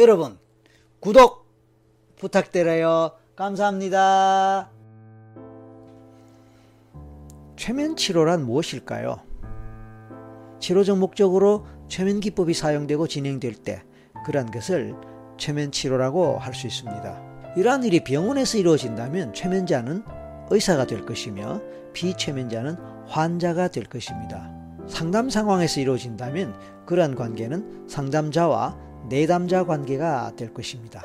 여러분 구독 부탁드려요. 감사합니다. 최면 치료란 무엇일까요? 치료적 목적으로 최면 기법이 사용되고 진행될 때 그러한 것을 최면 치료라고 할 수 있습니다. 이러한 일이 병원에서 이루어진다면 최면자는 의사가 될 것이며 비최면자는 환자가 될 것입니다. 상담 상황에서 이루어진다면 그러한 관계는 상담자와 내담자 관계가 될 것입니다.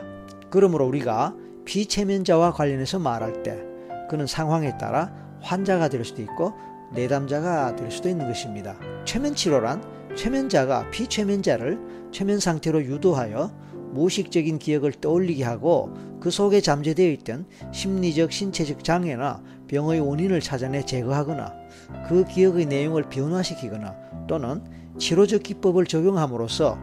그러므로 우리가 비체면자와 관련해서 말할 때 그는 상황에 따라 환자가 될 수도 있고 내담자가 될 수도 있는 것입니다. 최면 치료란 최면자가 비최면자를 최면 상태로 유도하여 무의식적인 기억을 떠올리게 하고 그 속에 잠재되어 있던 심리적, 신체적 장애나 병의 원인을 찾아내 제거하거나 그 기억의 내용을 변화시키거나 또는 치료적 기법을 적용함으로써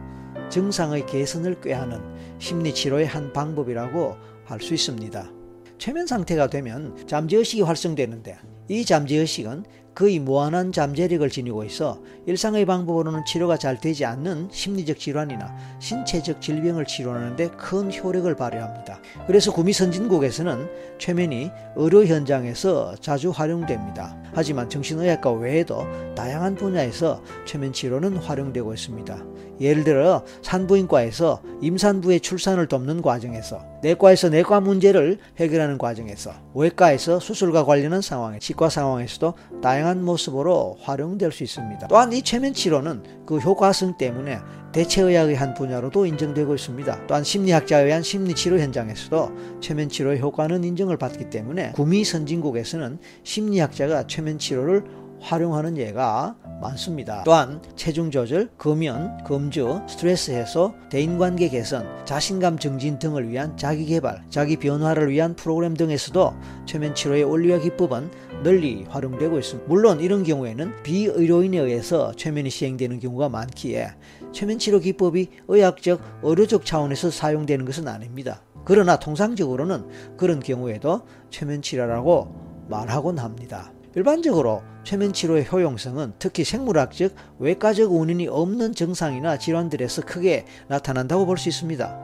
증상의 개선을 꾀하는 심리치료의 한 방법이라고 할 수 있습니다. 최면 상태가 되면 잠재의식이 활성되는데 이 잠재의식은 거의 무한한 잠재력을 지니고 있어 일상의 방법으로는 치료가 잘 되지 않는 심리적 질환이나 신체적 질병을 치료하는데 큰 효력을 발휘합니다. 그래서 구미 선진국에서는 최면이 의료 현장에서 자주 활용됩니다. 하지만 정신의학과 외에도 다양한 분야에서 최면 치료는 활용되고 있습니다. 예를 들어 산부인과에서 임산부의 출산을 돕는 과정에서 내과에서 내과 문제를 해결하는 과정에서 외과에서 수술과 관련한 상황에 치과 상황에서도 다양한 모습으로 활용될 수 있습니다. 또한 이 최면 치료는 그 효과성 때문에 대체의학의 한 분야로도 인정되고 있습니다. 또한 심리학자에 의한 심리치료 현장에서도 최면치료의 효과는 인정을 받기 때문에 구미 선진국에서는 심리학자가 최면치료를 활용하는 예가 많습니다. 또한 체중 조절, 금연, 금주, 스트레스 해소, 대인관계 개선, 자신감 증진 등을 위한 자기 개발, 자기 변화를 위한 프로그램 등에서도 최면 치료의 원리와 기법은 널리 활용되고 있습니다. 물론 이런 경우에는 비의료인에 의해서 최면이 시행되는 경우가 많기에 최면 치료 기법이 의학적, 의료적 차원에서 사용되는 것은 아닙니다. 그러나 통상적으로는 그런 경우에도 최면 치료라고 말하곤 합니다. 일반적으로 최면 치료의 효용성은 특히 생물학적, 외과적 원인이 없는 증상이나 질환들에서 크게 나타난다고 볼 수 있습니다.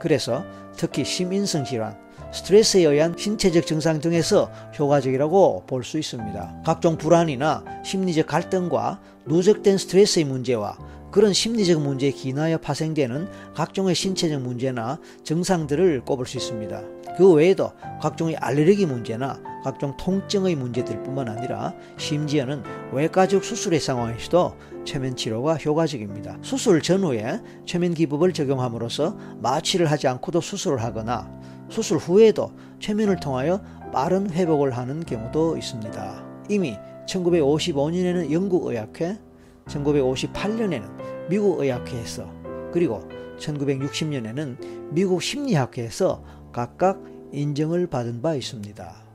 그래서 특히 심인성 질환, 스트레스에 의한 신체적 증상 등에서 효과적이라고 볼 수 있습니다. 각종 불안이나 심리적 갈등과 누적된 스트레스의 문제와 그런 심리적 문제에 기인하여 파생되는 각종의 신체적 문제나 증상들을 꼽을 수 있습니다. 그 외에도 각종의 알레르기 문제나 각종 통증의 문제들 뿐만 아니라 심지어는 외과적 수술의 상황에서도 최면 치료가 효과적입니다. 수술 전후에 최면 기법을 적용함으로써 마취를 하지 않고도 수술을 하거나 수술 후에도 최면을 통하여 빠른 회복을 하는 경우도 있습니다. 이미 1955년에는 영국 의학회, 1958년에는 미국 의학회에서 그리고 1960년에는 미국 심리학회에서 각각 인정을 받은 바 있습니다.